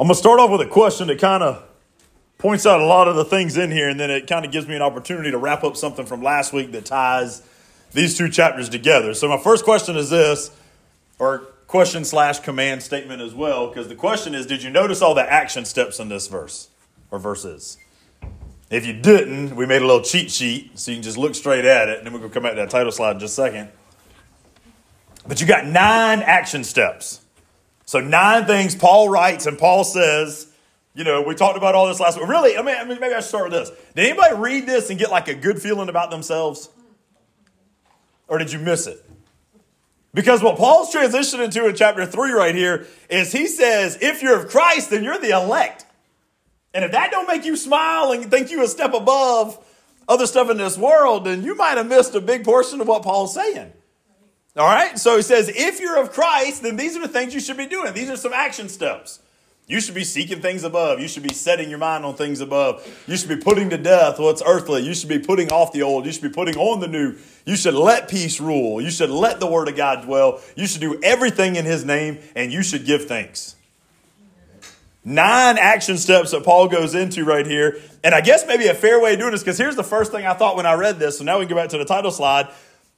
I'm going to start off with a question that kind of points out a lot of the things in here, and then it kind of gives me an opportunity to wrap up something from last week that ties these two chapters together. So, my first question is this, or question slash command statement as well, because the question is Did you notice all the action steps in this verse or verses? If you didn't, we made a little cheat sheet so you can just look straight at it, and then we're going to come back to that title slide in just a second. But you got nine action steps. So, nine things Paul writes and Paul says. You know, we talked about all this last week. Really, I mean, I mean, maybe I should start with this. Did anybody read this and get like a good feeling about themselves? Or did you miss it? Because what Paul's transitioning to in chapter 3 right here is he says, if you're of Christ, then you're the elect. And if that don't make you smile and think you a step above other stuff in this world, then you might have missed a big portion of what Paul's saying. All right? So he says, if you're of Christ, then these are the things you should be doing. These are some action steps. You should be seeking things above. You should be setting your mind on things above. You should be putting to death what's earthly. You should be putting off the old. You should be putting on the new. You should let peace rule. You should let the word of God dwell. You should do everything in his name and you should give thanks. Nine action steps that Paul goes into right here. And I guess maybe a fair way of doing this, because here's the first thing I thought when I read this. So now we can go back to the title slide.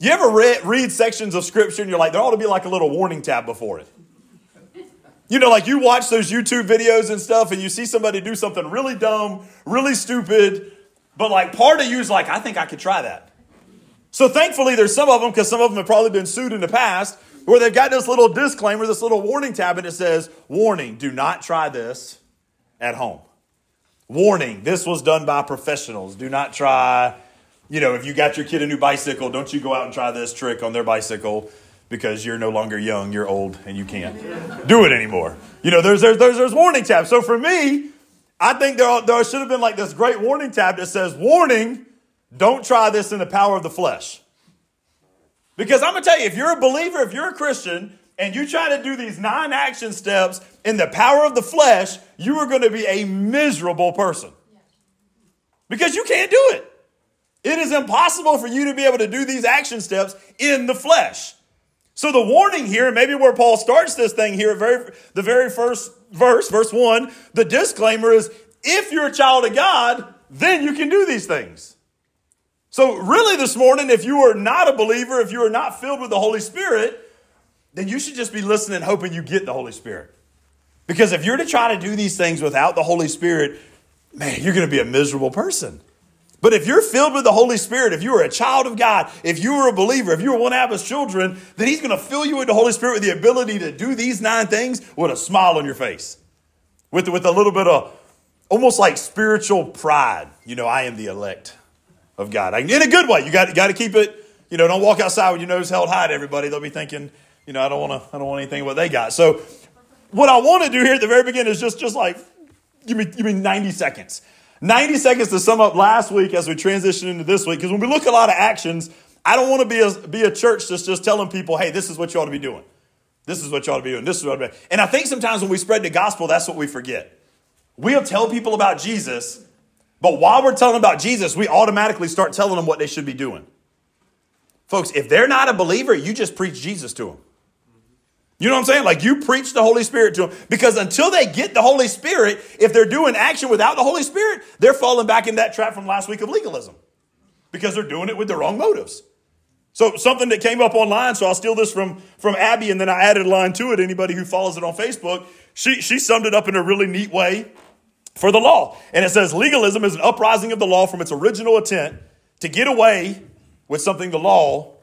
You ever read, read sections of scripture and you're like, there ought to be like a little warning tab before it? You know, like you watch those YouTube videos and stuff and you see somebody do something really dumb, really stupid, but like part of you is like, I think I could try that. So thankfully, there's some of them, because some of them have probably been sued in the past, where they've got this little disclaimer, this little warning tab, and it says, Warning, do not try this at home. Warning, this was done by professionals. Do not try you know, if you got your kid a new bicycle, don't you go out and try this trick on their bicycle because you're no longer young, you're old, and you can't do it anymore. You know, there's, there's, there's, there's warning tabs. So for me, I think there, are, there should have been like this great warning tab that says, warning, don't try this in the power of the flesh. Because I'm going to tell you, if you're a believer, if you're a Christian, and you try to do these nine action steps in the power of the flesh, you are going to be a miserable person. Because you can't do it. It is impossible for you to be able to do these action steps in the flesh. So the warning here, and maybe where Paul starts this thing here, very, the very first verse, verse one, the disclaimer is if you're a child of God, then you can do these things. So really this morning, if you are not a believer, if you are not filled with the Holy Spirit, then you should just be listening, hoping you get the Holy Spirit. Because if you're to try to do these things without the Holy Spirit, man, you're going to be a miserable person. But if you're filled with the Holy Spirit, if you are a child of God, if you are a believer, if you are one of his children, then he's going to fill you with the Holy Spirit with the ability to do these nine things with a smile on your face. With, with a little bit of almost like spiritual pride. You know, I am the elect of God. In a good way. You got, you got to keep it, you know, don't walk outside with your nose held high to everybody. They'll be thinking, you know, I don't want to, I don't want anything what they got. So what I want to do here at the very beginning is just, just like, give me, give me 90 seconds. 90 seconds to sum up last week as we transition into this week. Because when we look at a lot of actions, I don't want to be a, be a church that's just telling people, hey, this is what you ought to be doing. This is what you ought to be doing. This is what be. And I think sometimes when we spread the gospel, that's what we forget. We'll tell people about Jesus, but while we're telling about Jesus, we automatically start telling them what they should be doing. Folks, if they're not a believer, you just preach Jesus to them. You know what I'm saying? Like you preach the Holy Spirit to them because until they get the Holy Spirit, if they're doing action without the Holy Spirit, they're falling back in that trap from last week of legalism because they're doing it with the wrong motives. So something that came up online, so I'll steal this from, from Abby and then I added a line to it. Anybody who follows it on Facebook, she, she summed it up in a really neat way for the law. And it says legalism is an uprising of the law from its original intent to get away with something the law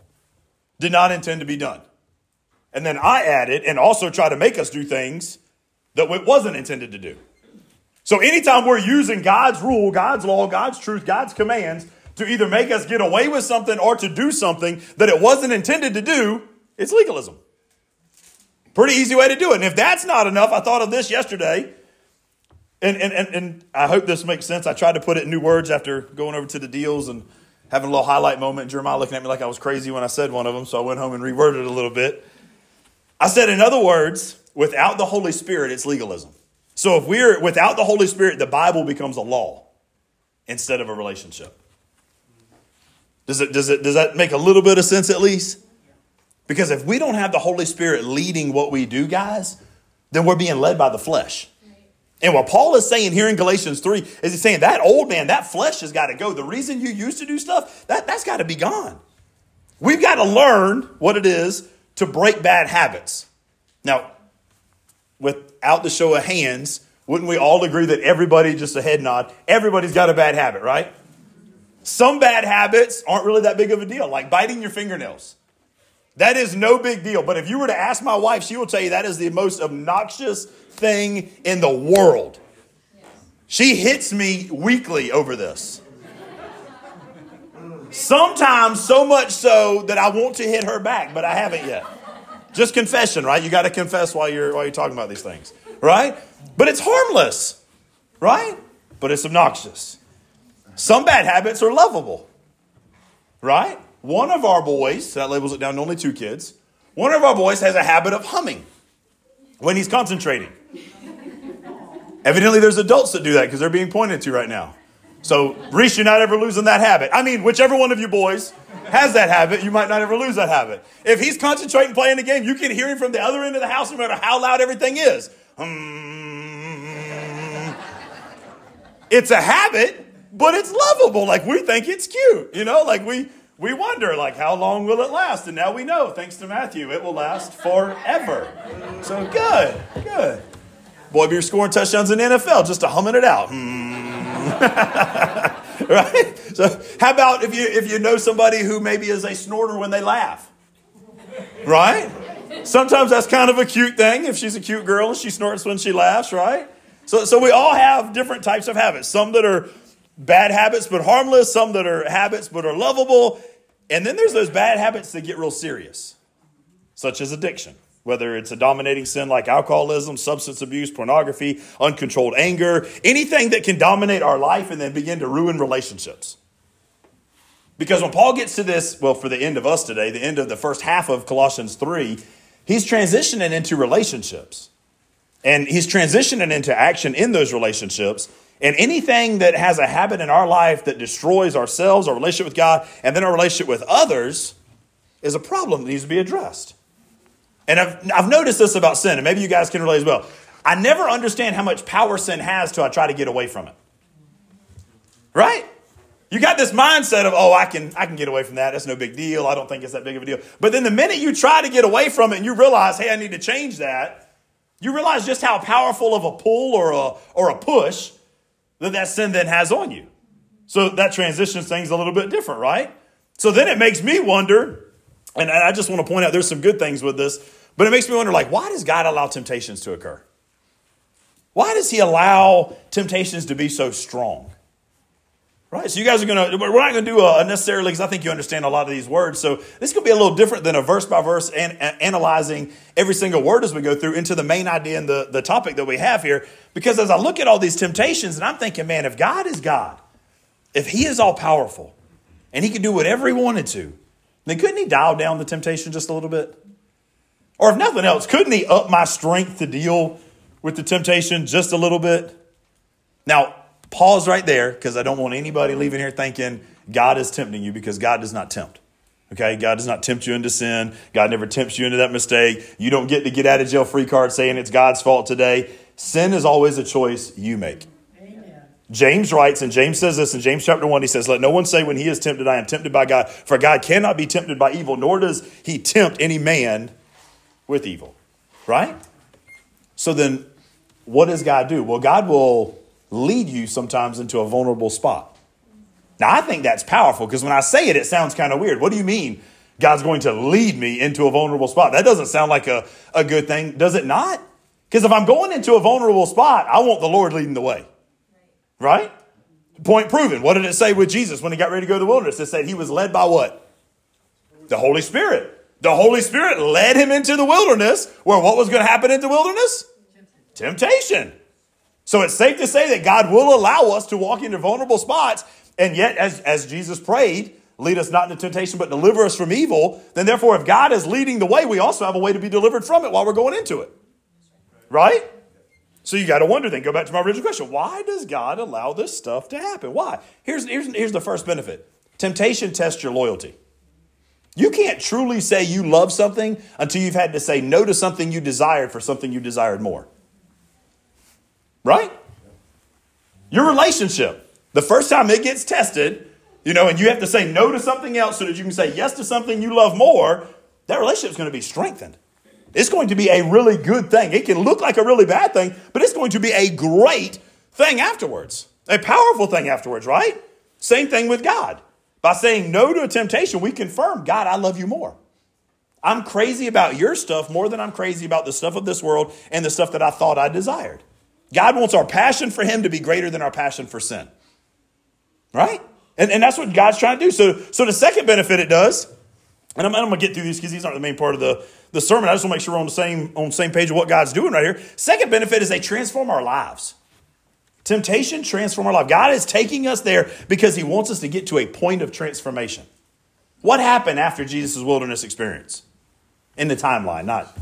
did not intend to be done. And then I added and also try to make us do things that it wasn't intended to do. So anytime we're using God's rule, God's law, God's truth, God's commands to either make us get away with something or to do something that it wasn't intended to do, it's legalism. Pretty easy way to do it. And if that's not enough, I thought of this yesterday. And, and, and, and I hope this makes sense. I tried to put it in new words after going over to the deals and having a little highlight moment. Jeremiah looking at me like I was crazy when I said one of them. So I went home and reworded it a little bit. I said, in other words, without the Holy Spirit, it's legalism. So if we're without the Holy Spirit, the Bible becomes a law instead of a relationship. Does it, does it, does that make a little bit of sense at least? Because if we don't have the Holy Spirit leading what we do, guys, then we're being led by the flesh. And what Paul is saying here in Galatians 3 is he's saying that old man, that flesh has got to go. The reason you used to do stuff, that, that's got to be gone. We've got to learn what it is to break bad habits. Now, without the show of hands, wouldn't we all agree that everybody, just a head nod, everybody's got a bad habit, right? Some bad habits aren't really that big of a deal, like biting your fingernails. That is no big deal. But if you were to ask my wife, she will tell you that is the most obnoxious thing in the world. She hits me weekly over this. Sometimes so much so that I want to hit her back, but I haven't yet. Just confession, right? You got to confess while you're while you're talking about these things, right? But it's harmless, right? But it's obnoxious. Some bad habits are lovable, right? One of our boys, that labels it down to only two kids, one of our boys has a habit of humming when he's concentrating. Evidently, there's adults that do that because they're being pointed to right now. So, Reese, you're not ever losing that habit. I mean, whichever one of you boys has that habit, you might not ever lose that habit. If he's concentrating playing the game, you can hear him from the other end of the house no matter how loud everything is. Hmm. It's a habit, but it's lovable. Like we think it's cute, you know, like we we wonder like how long will it last and now we know thanks to matthew it will last forever so good good boy you're scoring touchdowns in the nfl just to humming it out hmm. right? So how about if you if you know somebody who maybe is a snorter when they laugh? Right? Sometimes that's kind of a cute thing. If she's a cute girl and she snorts when she laughs right? So so we all have different types of habits. Some that are bad habits but harmless, some that are habits but are lovable. And then there's those bad habits that get real serious, such as addiction, whether it's a dominating sin like alcoholism, substance abuse, pornography, uncontrolled anger, anything that can dominate our life and then begin to ruin relationships. Because when Paul gets to this, well, for the end of us today, the end of the first half of Colossians 3, he's transitioning into relationships. And he's transitioning into action in those relationships. And anything that has a habit in our life that destroys ourselves, our relationship with God, and then our relationship with others is a problem that needs to be addressed. And I've, I've noticed this about sin, and maybe you guys can relate as well. I never understand how much power sin has till I try to get away from it. Right? You got this mindset of, oh, I can, I can get away from that. That's no big deal. I don't think it's that big of a deal. But then the minute you try to get away from it and you realize, hey, I need to change that, you realize just how powerful of a pull or a, or a push that that sin then has on you. So that transitions things a little bit different, right? So then it makes me wonder, and I just want to point out there's some good things with this, but it makes me wonder like, why does God allow temptations to occur? Why does He allow temptations to be so strong? Right? So you guys are going to, we're not going to do a necessarily, because I think you understand a lot of these words. So this could be a little different than a verse by verse and analyzing every single word as we go through into the main idea and the, the topic that we have here. Because as I look at all these temptations and I'm thinking, man, if God is God, if he is all powerful and he could do whatever he wanted to, then couldn't he dial down the temptation just a little bit? Or if nothing else, couldn't he up my strength to deal with the temptation just a little bit? Now, Pause right there because I don't want anybody leaving here thinking God is tempting you because God does not tempt. Okay, God does not tempt you into sin. God never tempts you into that mistake. You don't get to get out of jail free card saying it's God's fault today. Sin is always a choice you make. Amen. James writes, and James says this in James chapter 1, he says, Let no one say when he is tempted, I am tempted by God. For God cannot be tempted by evil, nor does he tempt any man with evil. Right? So then, what does God do? Well, God will lead you sometimes into a vulnerable spot. Now, I think that's powerful because when I say it, it sounds kind of weird. What do you mean God's going to lead me into a vulnerable spot? That doesn't sound like a, a good thing, does it not? Because if I'm going into a vulnerable spot, I want the Lord leading the way. Right? Point proven. What did it say with Jesus when he got ready to go to the wilderness? It said he was led by what? The Holy Spirit. The Holy Spirit led him into the wilderness where what was going to happen in the wilderness? Temptation. So it's safe to say that God will allow us to walk into vulnerable spots. And yet, as, as Jesus prayed, lead us not into temptation, but deliver us from evil. Then, therefore, if God is leading the way, we also have a way to be delivered from it while we're going into it. Right? So you got to wonder then, go back to my original question. Why does God allow this stuff to happen? Why? Here's, here's, here's the first benefit temptation tests your loyalty. You can't truly say you love something until you've had to say no to something you desired for something you desired more. right? Your relationship. The first time it gets tested, you know, and you have to say no to something else so that you can say yes to something you love more, that relationship is going to be strengthened. It's going to be a really good thing. It can look like a really bad thing, but it's going to be a great thing afterwards, a powerful thing afterwards, right? Same thing with God. By saying no to a temptation, we confirm, God, I love you more. I'm crazy about your stuff more than I'm crazy about the stuff of this world and the stuff that I thought I desired. God wants our passion for Him to be greater than our passion for sin. Right? And, and that's what God's trying to do. So, so the second benefit it does, and I'm, I'm going to get through these because these aren't the main part of the, the sermon. I just want to make sure we're on the same on the same page of what God's doing right here. Second benefit is they transform our lives. Temptation transform our life. God is taking us there because He wants us to get to a point of transformation. What happened after Jesus' wilderness experience? In the timeline, not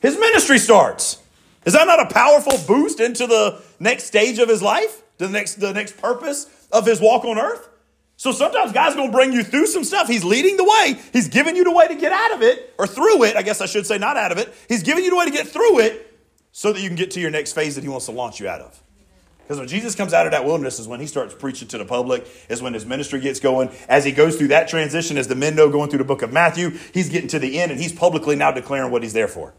his ministry starts. Is that not a powerful boost into the next stage of his life? The next, the next purpose of his walk on earth? So sometimes God's to bring you through some stuff. He's leading the way. He's giving you the way to get out of it, or through it. I guess I should say not out of it. He's giving you the way to get through it so that you can get to your next phase that He wants to launch you out of. Because when Jesus comes out of that wilderness is when he starts preaching to the public, is when his ministry gets going. As he goes through that transition, as the men know going through the book of Matthew, he's getting to the end and he's publicly now declaring what he's there for.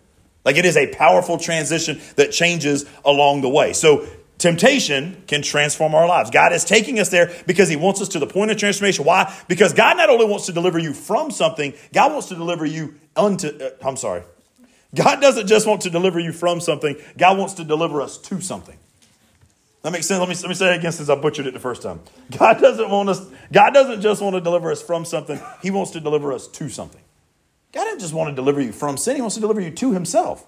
Like it is a powerful transition that changes along the way. So temptation can transform our lives. God is taking us there because he wants us to the point of transformation. Why? Because God not only wants to deliver you from something, God wants to deliver you unto, uh, I'm sorry. God doesn't just want to deliver you from something, God wants to deliver us to something. That makes sense. Let me, let me say it again since I butchered it the first time. God doesn't want us, God doesn't just want to deliver us from something, He wants to deliver us to something. God doesn't just want to deliver you from sin, He wants to deliver you to Himself,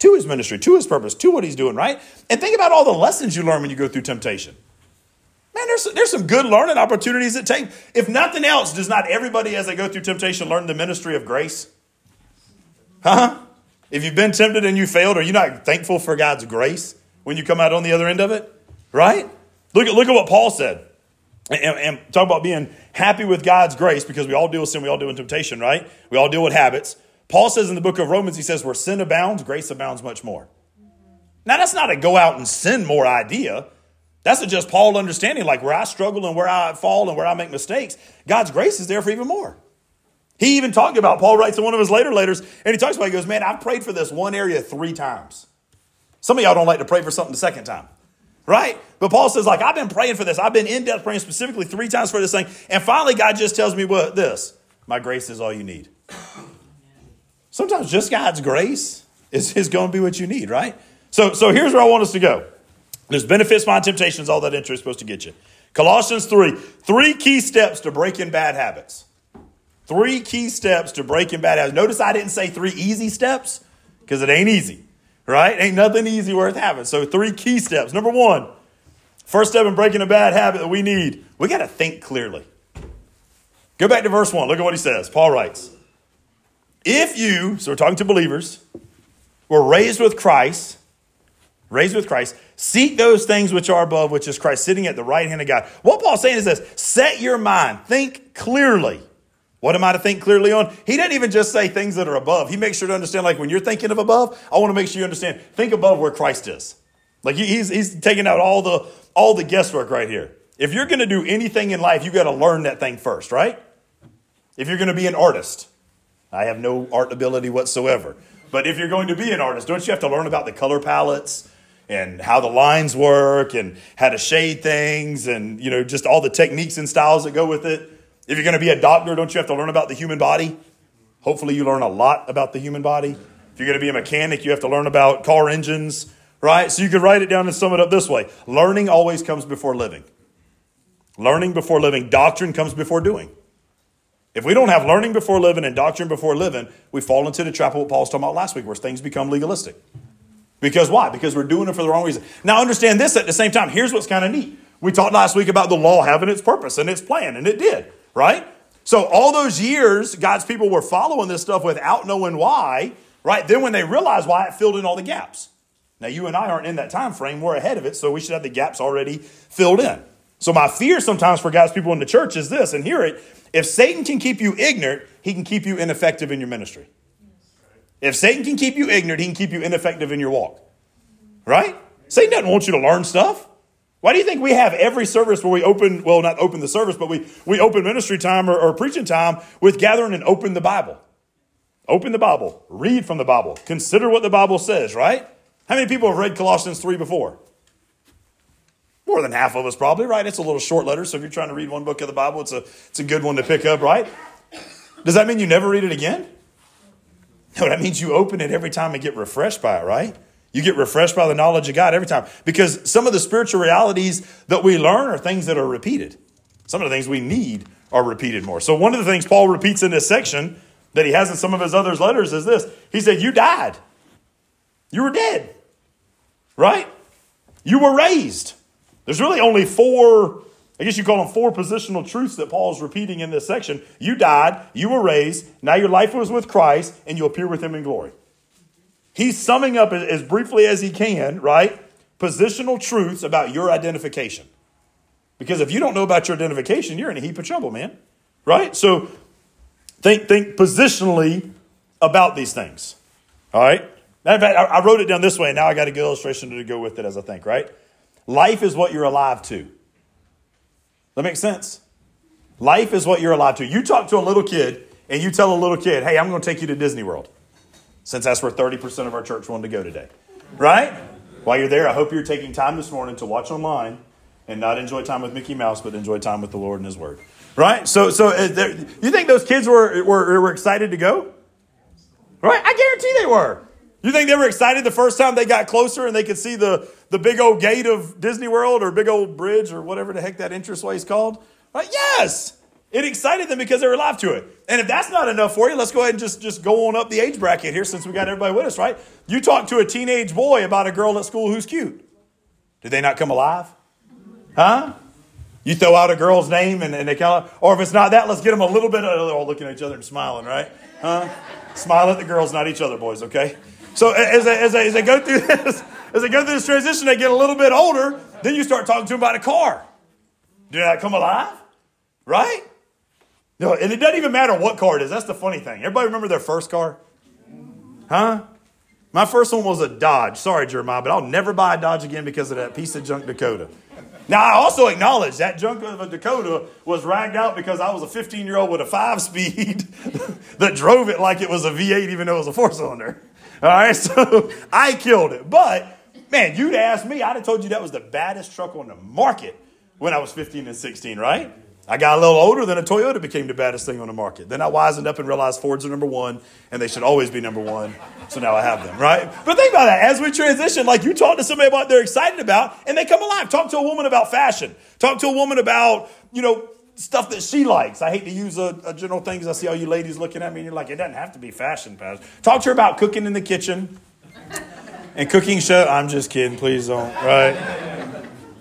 to His ministry, to His purpose, to what He's doing, right? And think about all the lessons you learn when you go through temptation. Man, there's, there's some good learning opportunities that take. If nothing else, does not everybody as they go through temptation learn the ministry of grace? Huh? If you've been tempted and you failed, are you not thankful for God's grace when you come out on the other end of it? Right? Look at, look at what Paul said. And, and talk about being happy with God's grace because we all deal with sin, we all deal with temptation, right? We all deal with habits. Paul says in the book of Romans, he says, where sin abounds, grace abounds much more. Now, that's not a go out and sin more idea. That's a just Paul understanding, like where I struggle and where I fall and where I make mistakes, God's grace is there for even more. He even talked about, Paul writes in one of his later letters, and he talks about, he goes, Man, I've prayed for this one area three times. Some of y'all don't like to pray for something the second time right? But Paul says, like, I've been praying for this. I've been in depth praying specifically three times for this thing. And finally, God just tells me what this my grace is all you need. Sometimes just God's grace is, is going to be what you need, right? So, so here's where I want us to go. There's benefits behind temptations, all that entry is supposed to get you. Colossians 3, three key steps to breaking bad habits. Three key steps to breaking bad habits. Notice I didn't say three easy steps because it ain't easy right? Ain't nothing easy worth having. So, three key steps. Number one, first step in breaking a bad habit that we need, we got to think clearly. Go back to verse one. Look at what he says. Paul writes, If you, so we're talking to believers, were raised with Christ, raised with Christ, seek those things which are above, which is Christ sitting at the right hand of God. What Paul's saying is this set your mind, think clearly. What am I to think clearly on? He doesn't even just say things that are above. He makes sure to understand, like when you're thinking of above, I want to make sure you understand, think above where Christ is. Like he's, he's taking out all the, all the guesswork right here. If you're going to do anything in life, you got to learn that thing first, right? If you're going to be an artist, I have no art ability whatsoever. But if you're going to be an artist, don't you have to learn about the color palettes and how the lines work and how to shade things and, you know, just all the techniques and styles that go with it? If you're going to be a doctor, don't you have to learn about the human body? Hopefully, you learn a lot about the human body. If you're going to be a mechanic, you have to learn about car engines, right? So you could write it down and sum it up this way Learning always comes before living. Learning before living. Doctrine comes before doing. If we don't have learning before living and doctrine before living, we fall into the trap of what Paul was talking about last week, where things become legalistic. Because why? Because we're doing it for the wrong reason. Now, understand this at the same time. Here's what's kind of neat. We talked last week about the law having its purpose and its plan, and it did right? So all those years, God's people were following this stuff without knowing why, right? Then when they realized why, it filled in all the gaps. Now you and I aren't in that time frame; we're ahead of it, so we should have the gaps already filled in. So my fear sometimes for God's people in the church is this, and hear it: if Satan can keep you ignorant, he can keep you ineffective in your ministry. If Satan can keep you ignorant, he can keep you ineffective in your walk. Right? Satan doesn't want you to learn stuff. Why do you think we have every service where we open, well, not open the service, but we, we open ministry time or, or preaching time with gathering and open the Bible? Open the Bible, read from the Bible, consider what the Bible says, right? How many people have read Colossians 3 before? More than half of us, probably, right? It's a little short letter, so if you're trying to read one book of the Bible, it's a, it's a good one to pick up, right? Does that mean you never read it again? No, that means you open it every time and get refreshed by it, right? You get refreshed by the knowledge of God every time. Because some of the spiritual realities that we learn are things that are repeated. Some of the things we need are repeated more. So, one of the things Paul repeats in this section that he has in some of his other letters is this He said, You died. You were dead, right? You were raised. There's really only four, I guess you call them four positional truths that Paul's repeating in this section. You died, you were raised, now your life was with Christ, and you appear with him in glory. He's summing up as briefly as he can, right? Positional truths about your identification. Because if you don't know about your identification, you're in a heap of trouble, man. Right? So think, think positionally about these things. All right? In fact, I wrote it down this way, and now I got a good illustration to go with it as I think, right? Life is what you're alive to. That makes sense? Life is what you're alive to. You talk to a little kid, and you tell a little kid, hey, I'm going to take you to Disney World since that's where 30% of our church wanted to go today. Right? While you're there, I hope you're taking time this morning to watch online and not enjoy time with Mickey Mouse, but enjoy time with the Lord and His Word. Right? So, so uh, you think those kids were, were, were excited to go? Right? I guarantee they were. You think they were excited the first time they got closer and they could see the, the big old gate of Disney World or big old bridge or whatever the heck that entranceway is called? Right? Yes. It excited them because they were alive to it. And if that's not enough for you, let's go ahead and just, just go on up the age bracket here since we got everybody with us, right? You talk to a teenage boy about a girl at school who's cute. Did they not come alive? Huh? You throw out a girl's name and, and they kind of, or if it's not that, let's get them a little bit of, they're all looking at each other and smiling, right? Huh? Smile at the girls, not each other, boys, okay? So as they, as, they, as they go through this, as they go through this transition, they get a little bit older, then you start talking to them about a car. Did that come alive? Right? No, and it doesn't even matter what car it is. That's the funny thing. Everybody remember their first car? Huh? My first one was a Dodge. Sorry, Jeremiah, but I'll never buy a Dodge again because of that piece of junk Dakota. Now, I also acknowledge that junk of a Dakota was ragged out because I was a 15 year old with a five speed that drove it like it was a V8, even though it was a four cylinder. All right, so I killed it. But, man, you'd ask me, I'd have told you that was the baddest truck on the market when I was 15 and 16, right? I got a little older, then a Toyota became the baddest thing on the market. Then I wisened up and realized Fords are number one, and they should always be number one. So now I have them, right? But think about that. As we transition, like you talk to somebody about they're excited about, and they come alive. Talk to a woman about fashion. Talk to a woman about, you know, stuff that she likes. I hate to use a, a general thing because I see all you ladies looking at me, and you're like, it doesn't have to be fashion, Pastor. Talk to her about cooking in the kitchen and cooking show. I'm just kidding. Please don't, right?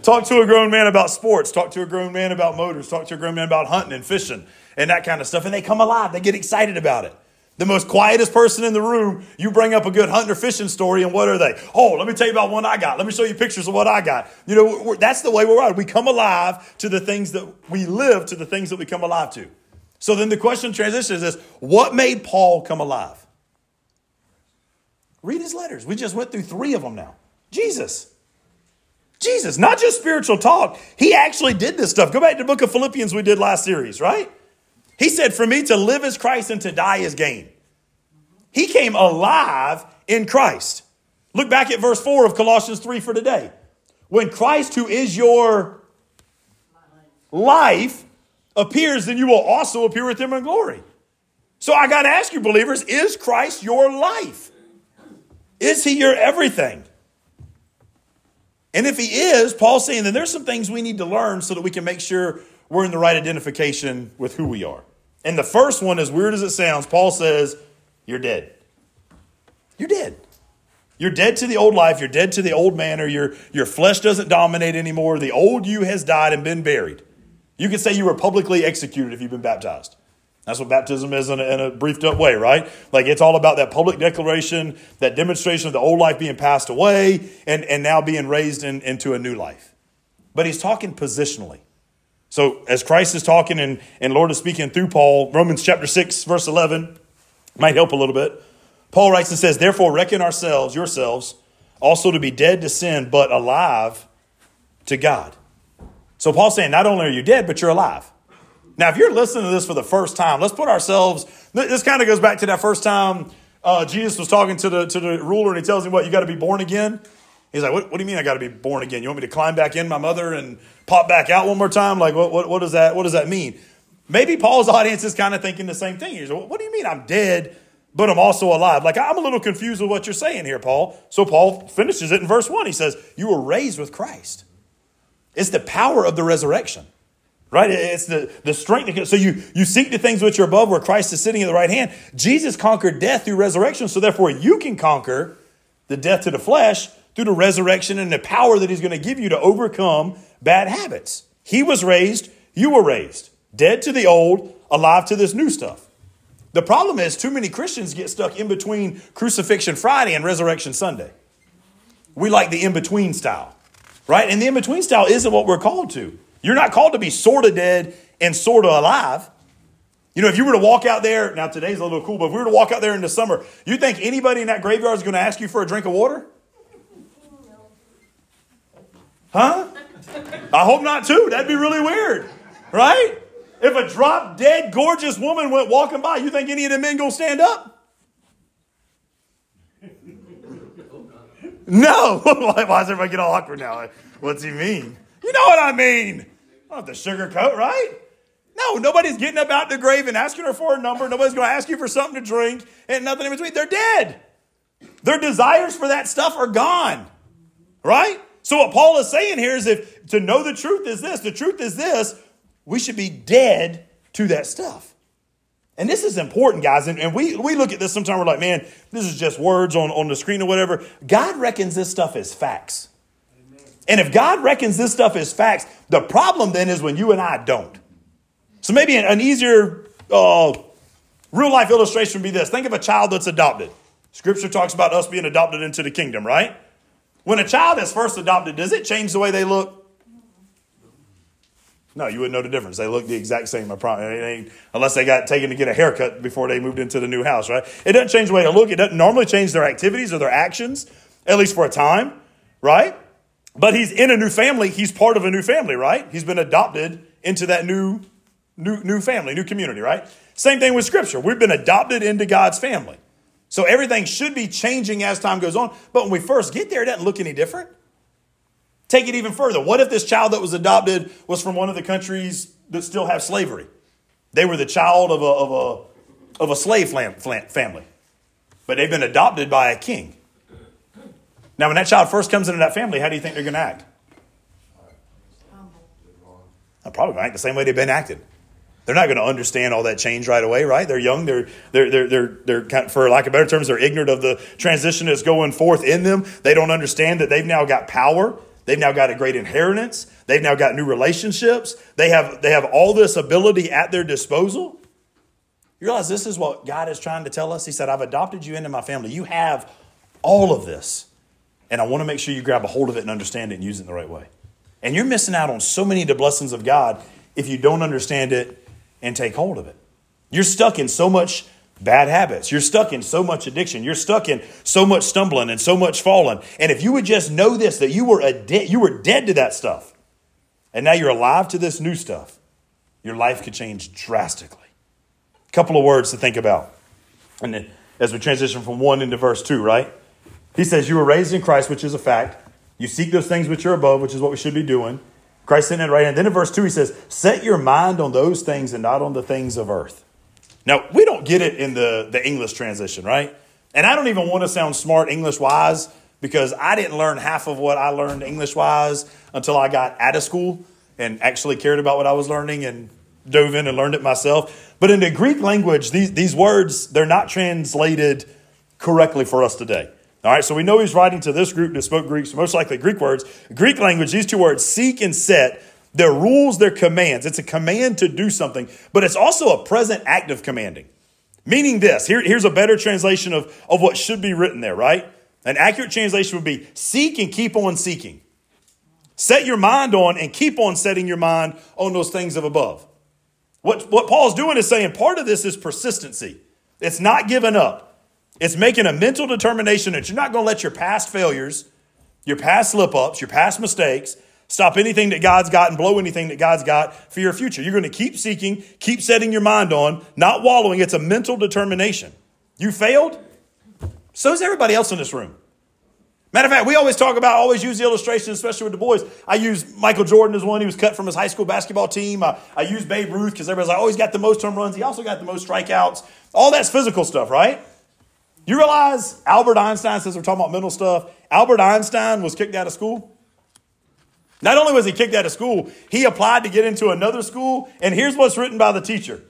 Talk to a grown man about sports. Talk to a grown man about motors. Talk to a grown man about hunting and fishing and that kind of stuff. And they come alive. They get excited about it. The most quietest person in the room, you bring up a good hunting or fishing story, and what are they? Oh, let me tell you about one I got. Let me show you pictures of what I got. You know, that's the way we're at. We come alive to the things that we live, to the things that we come alive to. So then the question transition is what made Paul come alive? Read his letters. We just went through three of them now. Jesus. Jesus, not just spiritual talk. He actually did this stuff. Go back to the book of Philippians we did last series, right? He said, For me to live as Christ and to die as gain. He came alive in Christ. Look back at verse 4 of Colossians 3 for today. When Christ, who is your life, appears, then you will also appear with him in glory. So I got to ask you, believers, is Christ your life? Is he your everything? And if he is, Paul's saying that there's some things we need to learn so that we can make sure we're in the right identification with who we are. And the first one, as weird as it sounds, Paul says, You're dead. You're dead. You're dead to the old life. You're dead to the old manner. Your, your flesh doesn't dominate anymore. The old you has died and been buried. You could say you were publicly executed if you've been baptized. That's what baptism is in a, in a, briefed up way, right? Like it's all about that public declaration, that demonstration of the old life being passed away and, and now being raised in, into a new life. But he's talking positionally. So as Christ is talking and, and Lord is speaking through Paul, Romans chapter 6, verse 11, might help a little bit. Paul writes and says, Therefore reckon ourselves, yourselves, also to be dead to sin, but alive to God. So Paul's saying, not only are you dead, but you're alive. Now, if you're listening to this for the first time, let's put ourselves, this kind of goes back to that first time uh, Jesus was talking to the, to the ruler and he tells him, what, you got to be born again? He's like, what, what do you mean I got to be born again? You want me to climb back in my mother and pop back out one more time? Like, what, what, what, does, that, what does that mean? Maybe Paul's audience is kind of thinking the same thing. He's like, what do you mean I'm dead, but I'm also alive? Like, I'm a little confused with what you're saying here, Paul. So Paul finishes it in verse 1. He says, You were raised with Christ. It's the power of the resurrection. Right? It's the, the strength. So you, you seek the things which are above where Christ is sitting at the right hand. Jesus conquered death through resurrection, so therefore you can conquer the death to the flesh through the resurrection and the power that he's going to give you to overcome bad habits. He was raised, you were raised. Dead to the old, alive to this new stuff. The problem is, too many Christians get stuck in between Crucifixion Friday and Resurrection Sunday. We like the in between style, right? And the in between style isn't what we're called to. You're not called to be sort of dead and sort of alive. You know, if you were to walk out there, now today's a little cool, but if we were to walk out there in the summer, you think anybody in that graveyard is going to ask you for a drink of water? Huh? I hope not too. That'd be really weird, right? If a drop dead, gorgeous woman went walking by, you think any of the men gonna stand up? No. Why does everybody get all awkward now? What's he mean? You know what I mean. I don't have right? No, nobody's getting up out the grave and asking her for a number. Nobody's going to ask you for something to drink and nothing in between. They're dead. Their desires for that stuff are gone, right? So what Paul is saying here is if to know the truth is this, the truth is this, we should be dead to that stuff. And this is important, guys. And, and we, we look at this sometimes, we're like, man, this is just words on, on the screen or whatever. God reckons this stuff as facts. Amen. And if God reckons this stuff as facts, the problem then is when you and I don't. So maybe an, an easier uh, real life illustration would be this think of a child that's adopted. Scripture talks about us being adopted into the kingdom, right? When a child is first adopted, does it change the way they look? No, you wouldn't know the difference. They look the exact same, I promise. unless they got taken to get a haircut before they moved into the new house, right? It doesn't change the way they look. It doesn't normally change their activities or their actions, at least for a time, right? But he's in a new family. He's part of a new family, right? He's been adopted into that new, new, new family, new community, right? Same thing with Scripture. We've been adopted into God's family. So everything should be changing as time goes on. But when we first get there, it doesn't look any different. Take it even further. What if this child that was adopted was from one of the countries that still have slavery? They were the child of a, of a, of a slave family, but they've been adopted by a king. Now, when that child first comes into that family, how do you think they're going to act? Probably act the same way they've been acting. They're not going to understand all that change right away, right? They're young. They're, they're, they're, they're, they're kind of, for lack of better terms, they're ignorant of the transition that's going forth in them. They don't understand that they've now got power. They've now got a great inheritance. They've now got new relationships. They have, they have all this ability at their disposal. You realize this is what God is trying to tell us? He said, I've adopted you into my family. You have all of this. And I want to make sure you grab a hold of it and understand it and use it in the right way. And you're missing out on so many of the blessings of God if you don't understand it and take hold of it. You're stuck in so much bad habits. You're stuck in so much addiction. You're stuck in so much stumbling and so much falling. And if you would just know this, that you were, a de- you were dead to that stuff, and now you're alive to this new stuff, your life could change drastically. A couple of words to think about. And then as we transition from one into verse two, right? He says, You were raised in Christ, which is a fact. You seek those things which are above, which is what we should be doing. Christ sent it right. And then in verse 2, he says, Set your mind on those things and not on the things of earth. Now, we don't get it in the, the English transition, right? And I don't even want to sound smart English wise because I didn't learn half of what I learned English wise until I got out of school and actually cared about what I was learning and dove in and learned it myself. But in the Greek language, these, these words, they're not translated correctly for us today. All right, so we know he's writing to this group that spoke Greek, so most likely Greek words. Greek language, these two words, seek and set, they're rules, they're commands. It's a command to do something, but it's also a present act of commanding. Meaning this, here, here's a better translation of, of what should be written there, right? An accurate translation would be seek and keep on seeking. Set your mind on and keep on setting your mind on those things of above. What, what Paul's doing is saying part of this is persistency. It's not giving up. It's making a mental determination that you're not going to let your past failures your past slip ups, your past mistakes. Stop anything that God's got and blow anything that God's got for your future. You're going to keep seeking, keep setting your mind on, not wallowing. It's a mental determination. You failed? So is everybody else in this room. Matter of fact, we always talk about, always use the illustration, especially with the boys. I use Michael Jordan as one. He was cut from his high school basketball team. I, I use Babe Ruth because everybody's like, oh, he's got the most home runs. He also got the most strikeouts. All that's physical stuff, right? You realize Albert Einstein, since we're talking about mental stuff, Albert Einstein was kicked out of school. Not only was he kicked out of school, he applied to get into another school. And here's what's written by the teacher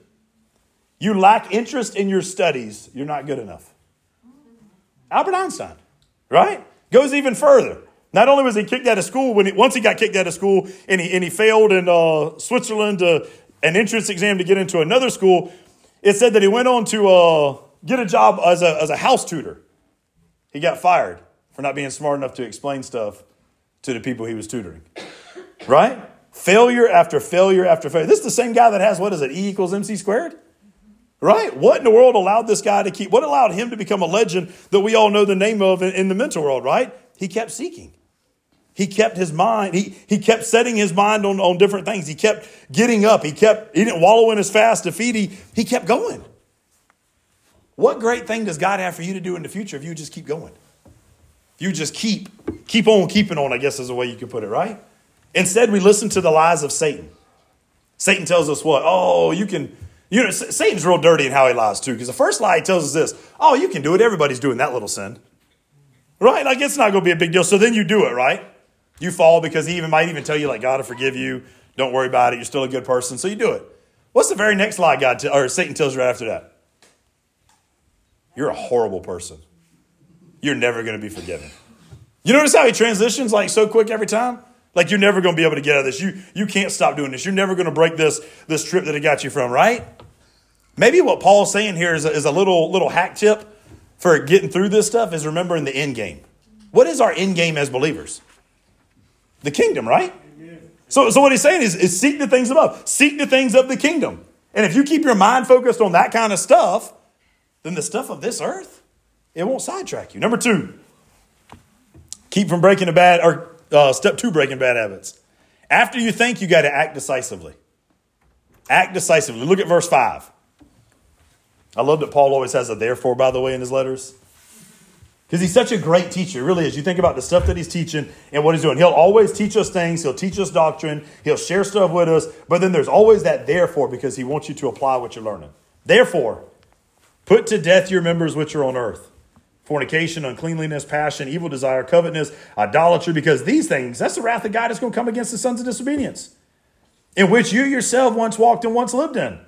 You lack interest in your studies, you're not good enough. Albert Einstein, right? Goes even further. Not only was he kicked out of school, when he, once he got kicked out of school and he, and he failed in uh, Switzerland uh, an entrance exam to get into another school, it said that he went on to uh, get a job as a, as a house tutor. He got fired for not being smart enough to explain stuff to the people he was tutoring. Right? Failure after failure after failure. This is the same guy that has, what is it, E equals MC squared? Right? What in the world allowed this guy to keep, what allowed him to become a legend that we all know the name of in, in the mental world, right? He kept seeking. He kept his mind, he, he kept setting his mind on, on different things. He kept getting up. He kept, he didn't wallow in his fast defeat. He, he kept going. What great thing does God have for you to do in the future if you just keep going? If you just keep, keep on keeping on, I guess is the way you could put it, right? Instead, we listen to the lies of Satan. Satan tells us what? Oh, you can, you know, Satan's real dirty in how he lies too, because the first lie he tells us this oh, you can do it. Everybody's doing that little sin. Right? Like it's not going to be a big deal. So then you do it, right? You fall because he even might even tell you, like, God will forgive you. Don't worry about it. You're still a good person. So you do it. What's the very next lie God t- or Satan tells you right after that? You're a horrible person. You're never going to be forgiven. You notice how he transitions like so quick every time? Like you're never going to be able to get out of this. You, you can't stop doing this. You're never going to break this, this trip that it got you from, right? Maybe what Paul's saying here is a, is a little, little hack tip for getting through this stuff is remembering the end game. What is our end game as believers? The kingdom, right? So, so what he's saying is, is seek the things above, seek the things of the kingdom. And if you keep your mind focused on that kind of stuff, then the stuff of this earth, it won't sidetrack you. Number two, keep from breaking a bad, or uh, step two, breaking bad habits. After you think, you got to act decisively. Act decisively. Look at verse 5. I love that Paul always has a therefore, by the way, in his letters. Because he's such a great teacher, really is. You think about the stuff that he's teaching and what he's doing. He'll always teach us things, he'll teach us doctrine, he'll share stuff with us, but then there's always that therefore because he wants you to apply what you're learning. Therefore, put to death your members which are on earth fornication, uncleanliness, passion, evil desire, covetousness, idolatry, because these things, that's the wrath of God that's going to come against the sons of disobedience, in which you yourself once walked and once lived in.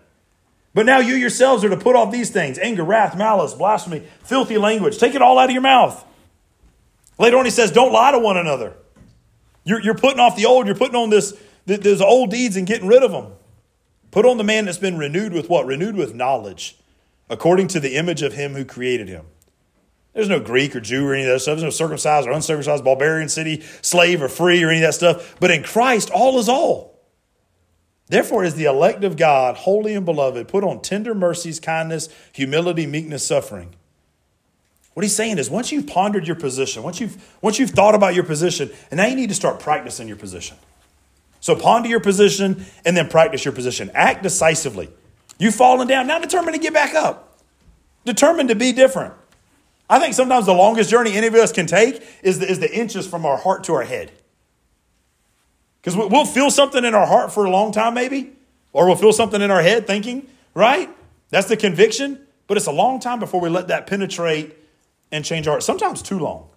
But now you yourselves are to put off these things anger, wrath, malice, blasphemy, filthy language. Take it all out of your mouth. Later on, he says, Don't lie to one another. You're, you're putting off the old, you're putting on this, those old deeds and getting rid of them. Put on the man that's been renewed with what? Renewed with knowledge, according to the image of him who created him. There's no Greek or Jew or any of that stuff. There's no circumcised or uncircumcised, barbarian, Scythian, slave or free or any of that stuff. But in Christ, all is all. Therefore, is the elect of God, holy and beloved, put on tender mercies, kindness, humility, meekness, suffering. What he's saying is once you've pondered your position, once you've, once you've thought about your position, and now you need to start practicing your position. So ponder your position and then practice your position. Act decisively. You've fallen down, now determined to get back up. Determined to be different. I think sometimes the longest journey any of us can take is the, is the inches from our heart to our head. Because we'll feel something in our heart for a long time, maybe, or we'll feel something in our head thinking, right? That's the conviction, but it's a long time before we let that penetrate and change our heart. Sometimes too long.